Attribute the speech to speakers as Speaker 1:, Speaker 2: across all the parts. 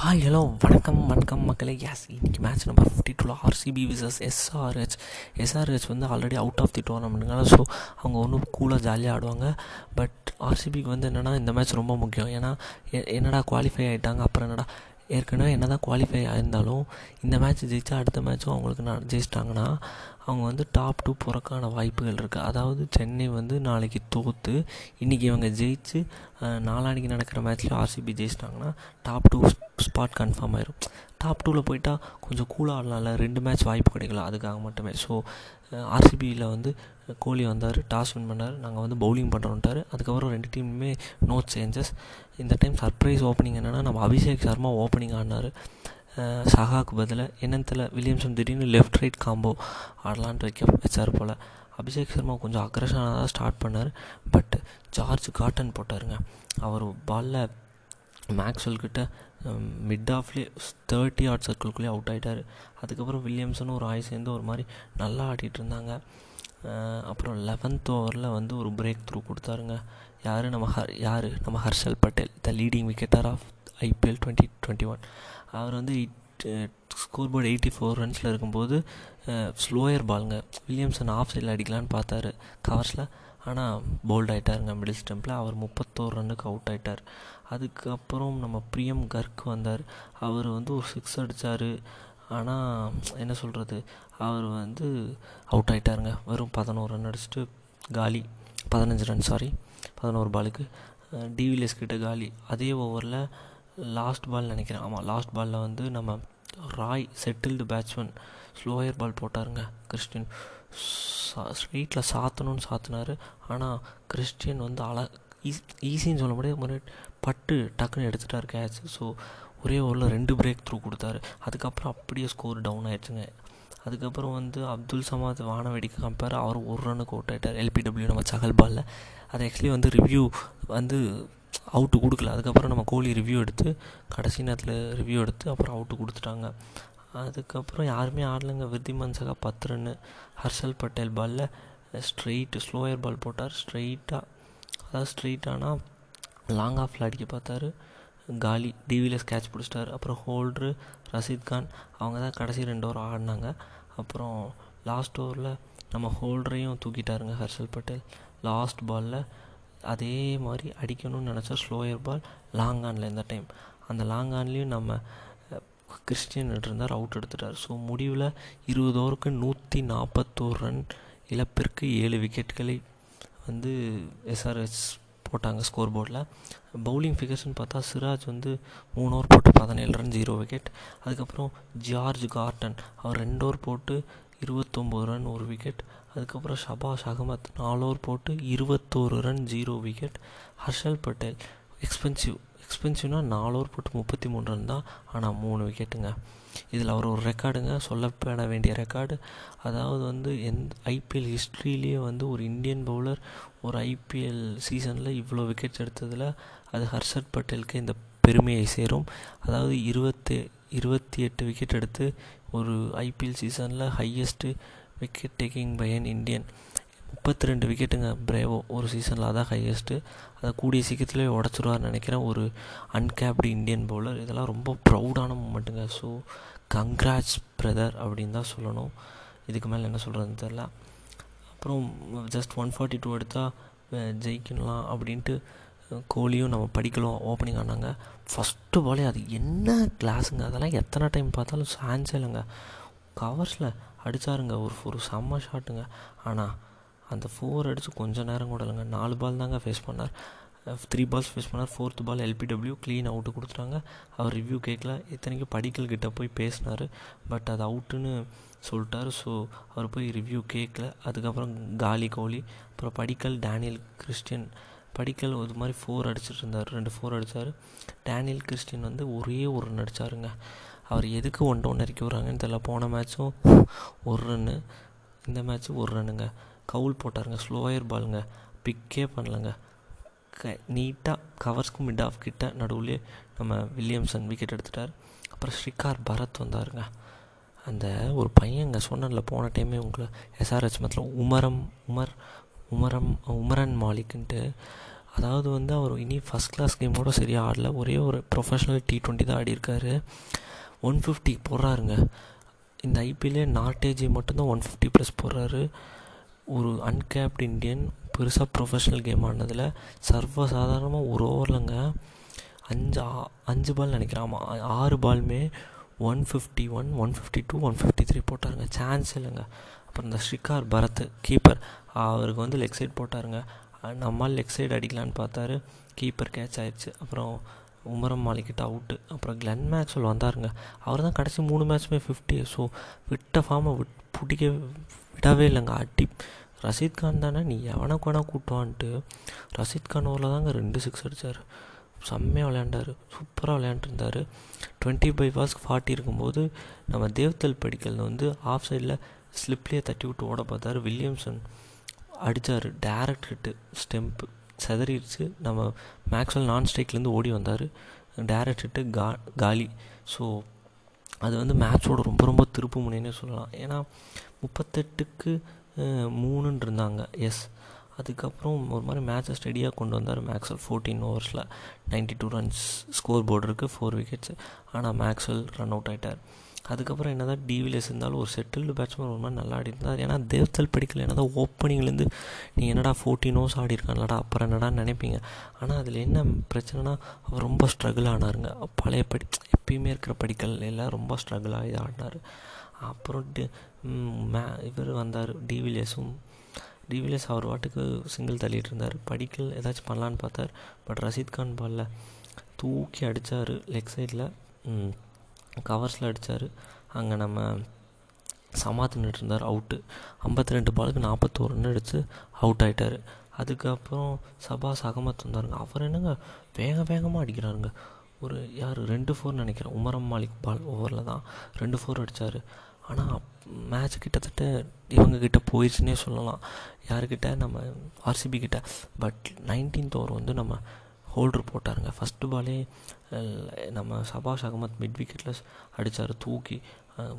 Speaker 1: Hi hello வணக்கம் வணக்கம் மக்களே. எஸ் இன்றைக்கி மேட்ச் நம்பர் ஃபிஃப்டி டூவில் ஆர்சிபி விசஸ் எஸ்ஆர்ஹெச் எஸ்ஆர்ஹெச் வந்து ஆல்ரெடி அவுட் ஆஃப் தி டோர்னமெண்ட்டுனால ஸோ அவங்க ஒன்றும் கூலாக ஜாலியாக ஆடுவாங்க. பட் ஆர்சிபிக்கு வந்து என்னென்னா இந்த மேட்ச் ரொம்ப முக்கியம். ஏன்னா எ- என்னடா குவாலிஃபை ஆகிட்டாங்க அப்புறம் என்னடா ஏற்கனவே என்ன தான் குவாலிஃபை ஆயிருந்தாலும் இந்த மேட்ச் ஜெயித்தா அடுத்த மேட்ச்சும் அவங்களுக்கு நான் ஜெயிச்சிட்டாங்கன்னா அவங்க வந்து டாப் டூ போகிறக்கான வாய்ப்புகள் இருக்குது அதாவது சென்னை வந்து நாளைக்கு தோற்று இன்றைக்கி இவங்க ஜெயிச்சு நாளானிக்கு நாளான்னைக்கு நடக்கிற மேட்ச்லேயும் ஆர்சிபி ஜெயிச்சிட்டாங்கன்னா டாப் டூ ஸ்பாட் கன்ஃபார்ம் ஆயிரும். டாப் டூவில் போயிட்டா கொஞ்சம் கூலாக ஆடலாம்ல. ரெண்டு மேட்ச் வாய்ப்பு கிடைக்கல. அதுக்காக மட்டுமே. ஸோ ஆர்சிபியில் வந்து கோலி வந்தார் டாஸ் வின் பண்ணார். நாங்கள் வந்து பவுலிங் பண்ணுறோன்ட்டார் அதுக்கப்புறம் ரெண்டு டீமுமே நோ சேஞ்சஸ் இந்த டைம் சர்ப்ரைஸ் ஓப்பனிங் என்னென்னா நம்ம அபிஷேக் சர்மா ஓப்பனிங் ஆடினார். சஹாக்கு பதிலாக என்னன்னு தெரியல வில்லியம்சன் திடீர்னு லெஃப்ட் ரைட் காம்போ ஆடலான்ட்டு வைக்க வச்சார் போல். அபிஷேக் சர்மா கொஞ்சம் அக்ரஷனாக தான் ஸ்டார்ட் பண்ணார். பட் ஜார்ஜ் காட்டன் போட்டாருங்க. அவர் பாலில் மேக்ஸ்வெல் கிட்ட மிட் ஆஃப்லேயே தேர்ட்டி ஆட் சர்க்கிள்குள்ளேயே அவுட் ஆகிட்டார் அதுக்கப்புறம் வில்லியம்சனும் ஒரு ஆய் சேர்ந்து ஒரு மாதிரி நல்லா ஆடிட்டு இருந்தாங்க. அப்புறம் லெவன்த் ஓவரில் வந்து ஒரு பிரேக் த்ரூ கொடுத்தாருங்க. யார்? நம்ம ஹர் யார்? நம்ம Harshal Patel the leading wicket taker of IPL twenty twenty one அவர் வந்து ஸ்கோர் போர்டு எயிட்டி ஃபோர் ரன்ஸில் இருக்கும்போது ஸ்லோயர் பாலுங்க வில்லியம்சன் ஆஃப் சைடில் அடிக்கலான்னு பார்த்தாரு. கவர்ஸில் ஆனால் போல்ட் ஆகிட்டாருங்க மிடில் ஸ்டெம்பில் அவர் முப்பத்தோரு ரன்னுக்கு அவுட் ஆகிட்டார் அதுக்கப்புறம் நம்ம பிரியம் கர்க் வந்தார். அவர் வந்து ஒரு சிக்ஸ் அடித்தார் ஆனால் என்ன சொல்கிறது அவர் வந்து அவுட் ஆகிட்டாருங்க வெறும் பதினோரு ரன் அடிச்சுட்டு காலி. பதினஞ்சு ரன் சாரி பதினோரு பாலுக்கு டிவிலியர்ஸ் கிட்ட காலி. அதே ஓவரில் லாஸ்ட் பால் நினைக்கிறேன். ஆமாம் லாஸ்ட் பாலில் வந்து நம்ம Roy settled batsman slower ball போட்டாருங்க Christian. ஸ்ட்ரீட்டில் சாத்தணும்னு சாத்தினார். ஆனால் கிறிஸ்டியன் வந்து அழ ஈஸ் ஈஸின்னு சொல்ல முடியாது. ஒரு பட்டு டக்குன்னு எடுத்துட்டார் கேட்ச். ஸோ ஒரே ஓவரில் ரெண்டு பிரேக் த்ரூ கொடுத்தாரு. அதுக்கப்புறம் அப்படியே ஸ்கோர் டவுன் ஆயிடுச்சுங்க. அதுக்கப்புறம் வந்து அப்துல் சமாத் வானவேடிக்கு கம்பேர் அவர் ஒரு ரன்னுக்கு அவுட் ஆகிட்டார் எல்பிடபிள்யூ நம்ம சகல் பாலில் அது ஆக்சுவலி வந்து ரிவ்யூ வந்து அவுட்டு கொடுக்கல. அதுக்கப்புறம் நம்ம கோலி ரிவ்யூ எடுத்து கடைசி நேரத்தில் ரிவ்யூ எடுத்து அப்புறம் அவுட்டு கொடுத்துட்டாங்க. அதுக்கப்புறம் யாருமே ஆடலைங்க. விருத்திமான் சகா பத்து ரன்னு ஹர்ஷல் பட்டேல் பாலில் ஸ்ட்ரெயிட்டு ஸ்லோயர் பால் போட்டார். ஸ்ட்ரெயிட்டாக அதாவது ஸ்ட்ரெயிட்டானா லாங் ஆஃபில் அடிக்க பார்த்தாரு. காலி டிவியில் ஸ்கேட்ச் பிடிச்சிட்டாரு. அப்புறம் ஹோல்ட்ரு ரஷீத் கான் அவங்க தான் கடைசி ரெண்டு ஓவர் ஆடினாங்க. அப்புறம் லாஸ்ட் ஓவரில் நம்ம ஹோல்டரையும் தூக்கிட்டாருங்க ஹர்ஷல் பட்டேல். லாஸ்ட் பாலில் அதே மாதிரி அடிக்கணும்னு நினச்சா ஸ்லோயர் பால் லாங் ஆனில் இந்த டைம் அந்த லாங் ஆன்லேயும் நம்ம கிறிஸ்டியன் இருந்தார் அவுட் எடுத்துட்டார். ஸோ முடிவில் இருபது ஓவருக்கு நூற்றி நாற்பத்தோரு ரன் இழப்பிற்கு ஏழு விக்கெட்டுகளை வந்து எஸ்ஆர்எஸ் போட்டாங்க ஸ்கோர் போர்டில் பவுலிங் ஃபிகர்ஸ்னு பார்த்தா சிராஜ் வந்து மூணு ஓவர் போட்டு பதினேழு ரன் ஜீரோ விக்கெட் அதுக்கப்புறம் ஜார்ஜ் கார்டன் அவர் ரெண்டு ஓவர் போட்டு இருபத்தொம்போது ரன் ஒரு விக்கெட் அதுக்கப்புறம் ஷபாஷ் அகமத் நாலு ஓவர் போட்டு இருபத்தோரு run zero wicket Harshal Patel expensive எக்ஸ்பென்சிவ்னால் நாலு ஓவர் போட்டு முப்பத்தி மூணு ரன் தான். ஆனால் மூணு விக்கெட்டுங்க இதில் அவர் ஒரு ரெக்கார்டுங்க சொல்லப்பட வேண்டிய ரெக்கார்டு அதாவது வந்து எந்த ஐபிஎல் ஹிஸ்ட்ரியிலேயே வந்து ஒரு இந்தியன் பவுலர் ஒரு ஐபிஎல் சீசனில் இவ்வளோ விக்கெட்ஸ் எடுத்ததில் அது ஹர்ஷத் பட்டேலுக்கு இந்த பெருமையை சேரும். அதாவது இருபத்தி இருபத்தி எட்டு விக்கெட் எடுத்து ஒரு ஐபிஎல் சீசனில் highest wicket taking by an Indian முப்பத்தி ரெண்டு விக்கெட்டுங்க பிரேவோ ஒரு சீசனில் அதான் ஹையஸ்ட்டு அதை கூடிய சீக்கிரத்துலேயே உடச்சிருவார்னு நினைக்கிறேன். ஒரு அன்கேப்டு இந்தியன் பவுலர் இதெல்லாம் ரொம்ப ப்ரௌடான மூமெண்ட்டுங்க ஸோ கங்க்ராட்ஸ் பிரதர் அப்படின்னு தான் சொல்லணும். இதுக்கு மேலே என்ன சொல்கிறதுன்னு தெரில அப்புறம் ஜஸ்ட் ஒன் ஃபார்ட்டி டூ எடுத்தால் ஜெயிக்கணும் அப்படின்ட்டு கோலியும் நம்ம படிக்கலாம் ஓப்பனிங் ஆனாங்க. ஃபஸ்ட்டு பாலே அது என்ன கிளாஸுங்க அதெல்லாம் எத்தனை டைம் பார்த்தாலும் சான்ஸ் இல்லைங்க. கவர்ஸில் அடித்தாருங்க ஒரு ஒரு செம்ம ஷாட்டுங்க ஆனால் அந்த ஃபோர் அடித்து கொஞ்சம் நேரம் கூட இல்லைங்க. நாலு பால் தாங்க ஃபேஸ் பண்ணார். த்ரீ பால்ஸ் ஃபேஸ் பண்ணார். Fourth ball LBW clean out கொடுத்துட்டாங்க. அவர் ரிவ்யூ கேட்கல. இத்தனைக்கும் படிக்கல் கிட்டே போய் பேசினார். பட் அது அவுட்டுன்னு சொல்லிட்டார். ஸோ அவர் போய் ரிவ்யூ கேட்கல. அதுக்கப்புறம் காலி கோலி அப்புறம் படிக்கல் டேனியல் கிறிஸ்டியன் படிக்கல் ஒரு மாதிரி ஃபோர் அடிச்சிட்டு இருந்தார். ரெண்டு ஃபோர் அடித்தார் டேனியல் கிறிஸ்டின் வந்து ஒரே ஒரு ரன் அடிச்சாருங்க. அவர் எதுக்கு ஒன் டவுன் இறக்கி விட்றாங்கன்னு தெரியல. போன மேட்ச்சும் ஒரு ரன்னு இந்த மேட்ச்சும் ஒரு ரன்னுங்க கவுல் போட்டாருங்க ஸ்லோயர் பாலுங்க பிக்கே பண்ணலங்க. க நீட்டாக கவர்ஸ்க்கு மிட் ஆஃப் கிட்ட நடுவுலேயே நம்ம வில்லியம்சன் விக்கெட் எடுத்துட்டார். அப்புறம் ஸ்ரீகார் பரத் வந்தாருங்க. அந்த ஒரு பையங்க சொன்னல போன டைமே உங்களை எஸ்ஆர்ஹெச் மத்தில் உமரம் உமர் உமரம் உமரன் மாலிக்குன்ட்டு அதாவது வந்து அவர் இனி ஃபஸ்ட் கிளாஸ் கேமோட சரியாக ஆடல. ஒரே ஒரு ப்ரொஃபஷனல் டி ட்வெண்ட்டி தான் ஆடிருக்காரு. One fifty போடுறாருங்க. இந்த ஐபிஎல்லே நாட்டேஜி மட்டும்தான் ஒன் ஃபிஃப்டி ப்ளஸ் போடுறாரு. ஒரு அன்கேப்டு இண்டியன் பெருசாக ப்ரொஃபஷ்னல் கேம் ஆனதில் சர்வசாதாரணமாக ஒரு ஓவர்லங்க அஞ்சு அஞ்சு பால் நினைக்கிறேன். ஆமாம் ஆறு பாலுமே one fifty one one fifty two one fifty three போட்டாருங்க. Chance இல்லைங்க. அப்புறம் இந்த ஸ்ரீகார் பரத் கீப்பர் அவருக்கு வந்து லெக் சைட் போட்டாருங்க. நம்மால் லெக் சைடு அடிக்கலான்னு பார்த்தாரு. கீப்பர் கேட்ச் ஆயிடுச்சு அப்புறம் உமரம் மாலிக்கிட்ட அவுட்டு அப்புறம் கிளென் மேக்ஸ்வெல் வந்தாருங்க. அவர் தான் கடைசி மூணு மேட்ச்சுமே ஃபிஃப்டி ஸோ விட்ட ஃபார்மை விட் பிடிக்க விடவே இல்லைங்க. அடி ரஷீத்கான் தானே? நீ எவனை வேணா கூட்டுவான்ட்டு? ரஷீத்கான் ஓவரில் தாங்க ரெண்டு சிக்ஸ் அடித்தார் செம்மையாக விளையாண்டார். சூப்பராக விளையாண்டுருந்தார். டுவெண்ட்டி பை பாஸ்க்கு ஃபார்ட்டி இருக்கும்போது நம்ம தேவ்தல் படிக்கலில் வந்து ஆஃப் சைடில் ஸ்லிப்லேயே தட்டி விட்டு ஓட பார்த்தாரு வில்லியம்சன். அடித்தார் டேரக்ட் ஹிட்டு ஸ்டெம்ப்பு செதறிடுச்சு நம்ம மேக்ஸ்வெல் நான் ஸ்ட்ரைக்லேருந்து ஓடி வந்தார். டேரக்ட் ஹிட்டு கா காலி. ஸோ அது வந்து மேட்சோட ரொம்ப ரொம்ப திருப்பு முனைன்னே சொல்லலாம். ஏன்னா முப்பத்தெட்டுக்கு மூணுன்னு இருந்தாங்க எஸ் அதுக்கப்புறம் ஒரு மாதிரி மேட்சை ஸ்டெடியாக கொண்டு வந்தார் Maxwell fourteen ஓவர்ஸில் ninety two runs score board இருக்குது ஃபோர் விக்கெட்ஸ் ஆனால் மேக்ஸ்வெல் ரன் அவுட் ஆகிட்டார் அதுக்கப்புறம் என்ன தான் டிவிலஸ் இருந்தாலும் ஒரு செட்டில்டு பேட்ஸ்மேன் ஒரு மாதிரி நல்லா ஆடி இருந்தார் ஏன்னா தேவ்தல் படிக்கல. என்ன தான் ஓப்பனிங்லேருந்து நீ என்னடா ஃபோர்டீன் ஓவர்ஸ் ஆடி இருக்கான்லடா அப்புறம் என்னடா நினைப்பீங்க. ஆனால் அதில் என்ன பிரச்சனைனா அவர் ரொம்ப ஸ்ட்ரகிள் ஆனாருங்க. பழைய படி எப்பயுமே இருக்கிற படிக்கல் எல்லாம் ரொம்ப ஸ்ட்ரகிள் ஆகி ஆடினார். அப்புறம் மே இவர் வந்தார் டிவிலியர்ஸும் டிவிலியர்ஸ் அவர் வாட்டுக்கு சிங்கிள் தள்ளிட்டு இருந்தார் படிக்கல் ஏதாச்சும் பண்ணலான்னு பார்த்தார். பட் ரஷீத் கான் பாலில் தூக்கி அடித்தார் லெக் சைடில் கவர்ஸில் அடித்தார் அங்கே நம்ம சமாத் நின்றுருந்தார் அவுட்டு ஐம்பத்தி ரெண்டு பாலுக்கு நாற்பத்தோரு ரன் அடித்து அவுட் ஆகிட்டார் அதுக்கப்புறம் சபாஸ் அகமத் வந்தாருங்க. அவர் என்னங்க வேக வேகமாக அடிக்கிறாருங்க. ஒரு யார் ரெண்டு ஃபோர் நினைக்கிறேன். உமரம் மாலிக் பால் ஓவரில் தான். ரெண்டு ஃபோர் அடித்தார் ஆனால் மேட்ச் கிட்டத்தட்ட இவங்கக்கிட்ட போயிடுச்சுன்னே சொல்லலாம். யாருக்கிட்ட நம்ம ஆர்சிபி கிட்ட. பட் நைன்டீன்த் ஓவர் வந்து நம்ம ஹோல்ட்ரு போட்டாருங்க. ஃபஸ்ட்டு பாலே நம்ம சபாஷ் அகமத் மிட் விக்கெட்டில் அடித்தார் தூக்கி.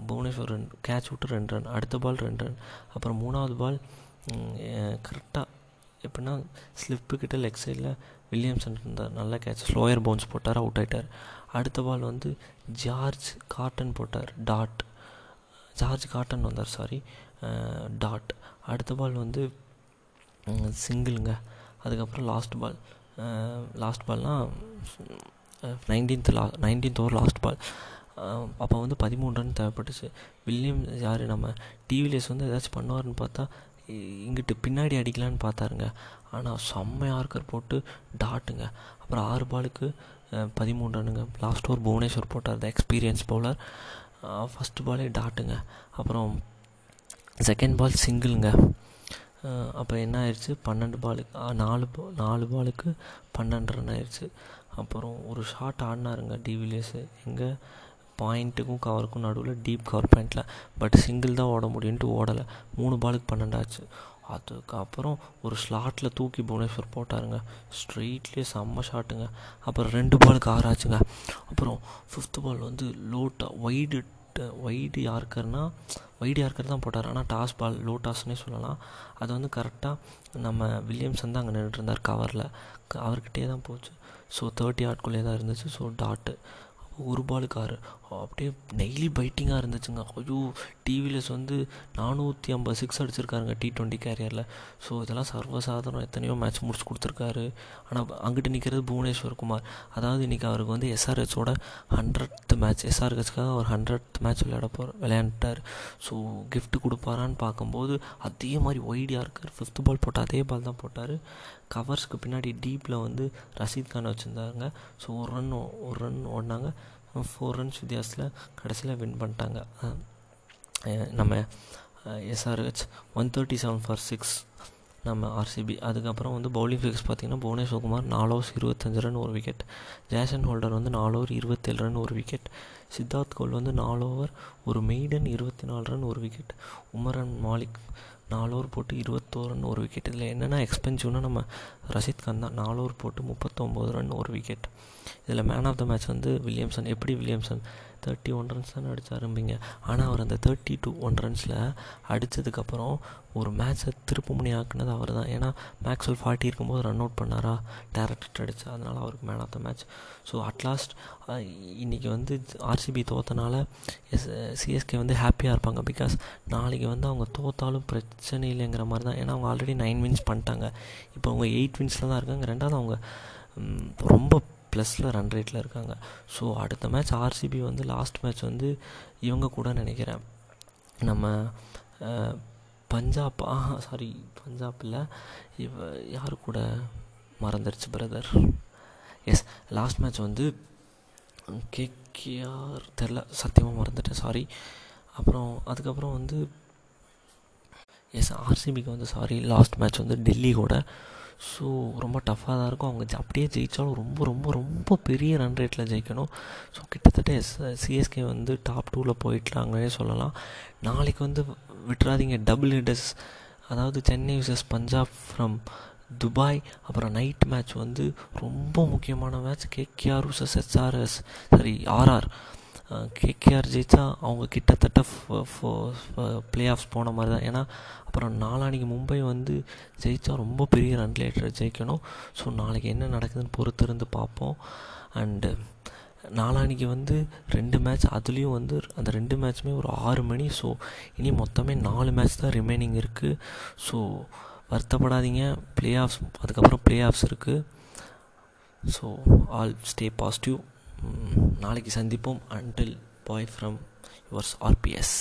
Speaker 1: புவனேஸ்வர் ரன் கேட்ச் விட்டு ரெண்டு ரன் அடுத்த பால் ரெண்டு ரன் அப்புறம் மூணாவது பால் கரெக்டாக எப்படின்னா ஸ்லிப்பு கிட்ட லெக் சைடில் வில்லியம்சன் இருந்தார் நல்ல கேட்ச் ஸ்லோயர் பவுன்ஸ் போட்டார் அவுட் ஆகிட்டார் அடுத்த பால் வந்து ஜார்ஜ் காட்டன் போட்டார் டாட் ஜார்ஜ் காட்டன் வந்தார் சாரி டாட் அடுத்த பால் வந்து சிங்கிளுங்க அதுக்கப்புறம் லாஸ்ட் பால் லாஸ்ட் பால்னால் நைன்டீன்த் லா நைன்டீன்த் ஓவர் லாஸ்ட் பால் அப்போ வந்து பதிமூணு ரன் தேவைப்பட்டுச்சு. வில்லியம் யார் நம்ம டிவிலியஸ் வந்து ஏதாச்சும் பண்ணுவார்னு பார்த்தா இங்கிட்டு பின்னாடி அடிக்கலான்னு பார்த்தாருங்க. ஆனால் செம்மையாக யார்கர் போட்டு டாட்டுங்க அப்புறம் ஆறு பாலுக்கு பதிமூணு ரன்னுங்க லாஸ்ட் ஓவர் புவனேஸ்வர் போட்டார் த எக்ஸ்பீரியன்ஸ் பவுலர் ஃபஸ்ட்டு பாலே டாட்டுங்க அப்புறம் செகண்ட் பால் சிங்கிளுங்க அப்போ என்ன ஆயிடுச்சு பன்னெண்டு பாலுக்கு நாலு நாலு பாலுக்கு பன்னெண்டு ரன் ஆயிடுச்சு அப்புறம் ஒரு ஷாட் ஆடினாருங்க டிவிலியர்ஸு எங்கே? பாயிண்ட்டுக்கும் கவருக்கும் நடுவில் டீப் கவர் பாயிண்டில் பட் சிங்கிள் தான் ஓட முடியுன்ட்டு ஓடலை. மூணு பாலுக்கு பன்னெண்டாச்சு அதுக்கப்புறம் ஒரு ஸ்லாட்டில் தூக்கி புவனேஸ்வர் போட்டாருங்க. ஸ்ட்ரெயிட்லேயே செம்ம ஷாட்டுங்க அப்புறம் ரெண்டு பாலுக்கு ஆறாச்சுங்க அப்புறம் ஃபிஃப்த்து பால் வந்து லோட்டாக ஒய்டு ஒய்டு யார்க்கர்னா வைடு யார்க்கர் தான் போட்டார். ஆனால் டாஸ் பால் லோ டாஸ்னே சொல்லலாம். அது வந்து கரெக்டாக நம்ம வில்லியம்சன் தான் அங்கே நின்றுட்டு இருந்தார் கவரில் அவர்கிட்டே தான் போச்சு. ஸோ தேர்ட்டி ஆட்குள்ளே தான் இருந்துச்சு ஸோ டாட்டு ஒரு பாலுக்கு ஆறு. அப்படியே டெய்லி பைட்டிங்காக இருந்துச்சுங்க. ஐயோ டிவிலஸ் வந்து நானூற்றி ஐம்பது சிக்ஸ் அடிச்சிருக்காருங்க டி ட்வெண்ட்டி கேரியரில் ஸோ இதெல்லாம் சர்வசாதாரணம் எத்தனையோ மேட்ச் முடிச்சு கொடுத்துருக்காரு. ஆனால் அங்கிட்டு நிற்கிறது புவனேஸ்வர் குமார். அதாவது இன்றைக்கி அவருக்கு வந்து எஸ்ஆர்ஹெச்சோட ஹண்ட்ரட் மேட்ச் எஸ்ஆர்ஹெச்க்காக ஒரு ஹண்ட்ரட் மேட்ச் விளையாட போகிற விளையாண்டுட்டார். ஸோ கிஃப்ட் கொடுப்பாரான்னு பார்க்கும்போது அதே மாதிரி ஒய்டியாக இருக்கார். ஃபிஃப்த் பால் போட்டால் அதே பால் தான் போட்டார். கவர்ஸ்க்கு பின்னாடி டீப்பில் வந்து ரஷீத் கான் வச்சுருந்தாங்க ஸோ ஒரு ரன் ஒரு ரன் ஓடினாங்க ஃபோர் ரன்ஸ் வித்தியாசத்தில் கடைசியில் வின் பண்ணிட்டாங்க. நம்ம SRH one thirty seven for six நம்ம ஆர்சிபி அதுக்கப்புறம் வந்து பவுலிங் ஃபிக்ஸ் பார்த்திங்கன்னா புவனேஸ்வர்குமார் நாலு ஓவர்ஸ் இருபத்தஞ்சு ரன் ஒரு விக்கெட் ஜேசன் ஹோல்டர் வந்து நாலு ஓவர் இருபத்தேழு ரன் ஒரு விக்கெட் சித்தார்த் கோல் வந்து நாலு ஓவர் ஒரு மெய்டன் இருபத்தி நாலு ரன் ஒரு விக்கெட் உமரன் மாலிக் நாலு ஓவர் போட்டு இருபத்தோரு ரன் ஒரு விக்கெட் இதில் என்னென்னா எக்ஸ்பென்சிவ்னா நம்ம ரஷீத் கான் தான். நாலு ஓவர் போட்டு முப்பத்தொம்போது ரன் ஒரு விக்கெட் இதில் மேன் ஆஃப் த மேட்ச் வந்து வில்லியம்சன். எப்படி வில்லியம்சன்? தேர்ட்டி ஒன் ரன்ஸ் தானே அடிச்சு ஆரம்பிங்க. ஆனால் அவர் அந்த தேர்ட்டி டூ ஒன் ரன்ஸில் அடித்ததுக்கப்புறம் ஒரு மேட்ச்சை திருப்பு முனி ஆக்குனது அவர் தான். ஏன்னா மேக்ஸ்வெல் ஃபார்ட்டி இருக்கும்போது ரன் அவுட் பண்ணாரா? டேரக்ட் அடிச்சு. அதனால் அவருக்கு man of the match so at last இன்றைக்கி வந்து ஆர்சிபி தோத்தனால எஸ் சிஎஸ்கே வந்து ஹாப்பியாக இருப்பாங்க. பிகாஸ் நாளைக்கு வந்து அவங்க தோத்தாலும் பிரச்சனை இல்லைங்கிற மாதிரி தான். ஏன்னா அவங்க ஆல்ரெடி நைன் வின்ஸ் பண்ணிட்டாங்க. இப்போ அவங்க எயிட் வின்ஸில் தான் இருக்காங்க. ரெண்டாவது அவங்க ரொம்ப ப்ளஸில் ரன் ரேட்டில் இருக்காங்க. ஸோ அடுத்த மேட்ச் ஆர்சிபி வந்து லாஸ்ட் மேட்ச் வந்து இவங்க கூட நினைக்கிறேன். நம்ம பஞ்சாப் ஆஹா சாரி பஞ்சாப்பில் இவ யார் கூட மறந்துடுச்சு பிரதர் எஸ் லாஸ்ட் மேட்ச் வந்து கேகேஆர் தெரில சத்தியமாக மறந்துட்டேன் சாரி அப்புறம் அதுக்கப்புறம் வந்து எஸ் ஆர்சிபிக்கு வந்து சாரி லாஸ்ட் மேட்ச் வந்து டெல்லி கூட ஸோ ரொம்ப டஃப்பாக தான் இருக்கும். அவங்க அப்படியே ஜெயித்தாலும் ரொம்ப ரொம்ப ரொம்ப பெரிய ரன் ரேட்டில் ஜெயிக்கணும். ஸோ கிட்டத்தட்ட எஸ் சிஎஸ்கே வந்து டாப் டூவில் போயிட்டாங்கன்னே சொல்லலாம். நாளைக்கு வந்து விட்டுறாதீங்க. டபுள் ஹிட்டர்ஸ் அதாவது Chennai versus Punjab from Dubai. அப்புறம் நைட் மேட்ச் வந்து ரொம்ப முக்கியமான match KKR versus SRS sorry RR KKR ஜெயித்தா அவங்க கிட்டத்தட்ட ப்ளே ஆஃப்ஸ் போன மாதிரி தான். ஏன்னா அப்புறம் நாளானிக்கு மும்பை வந்து ஜெயித்தா ரொம்ப பெரிய ரன் லேட்டர் ஜெயிக்கணும். ஸோ நாளைக்கு என்ன நடக்குதுன்னு பொறுத்து இருந்து பார்ப்போம் அண்டு நாளானிக்கு வந்து ரெண்டு மேட்ச் அதுலேயும் வந்து அந்த ரெண்டு மேட்ச்சுமே ஒரு ஆறு மணி. ஸோ இனி மொத்தமே நாலு மேட்ச் தான் ரிமைனிங் இருக்குது ஸோ வருத்தப்படாதீங்க. ப்ளே ஆஃப்ஸ் அதுக்கப்புறம் ப்ளே ஆஃப்ஸ் இருக்குது ஸோ ஆல் ஸ்டே பாசிட்டிவ் நாளைக்கு சந்திப்போம். Until bye from yours RPS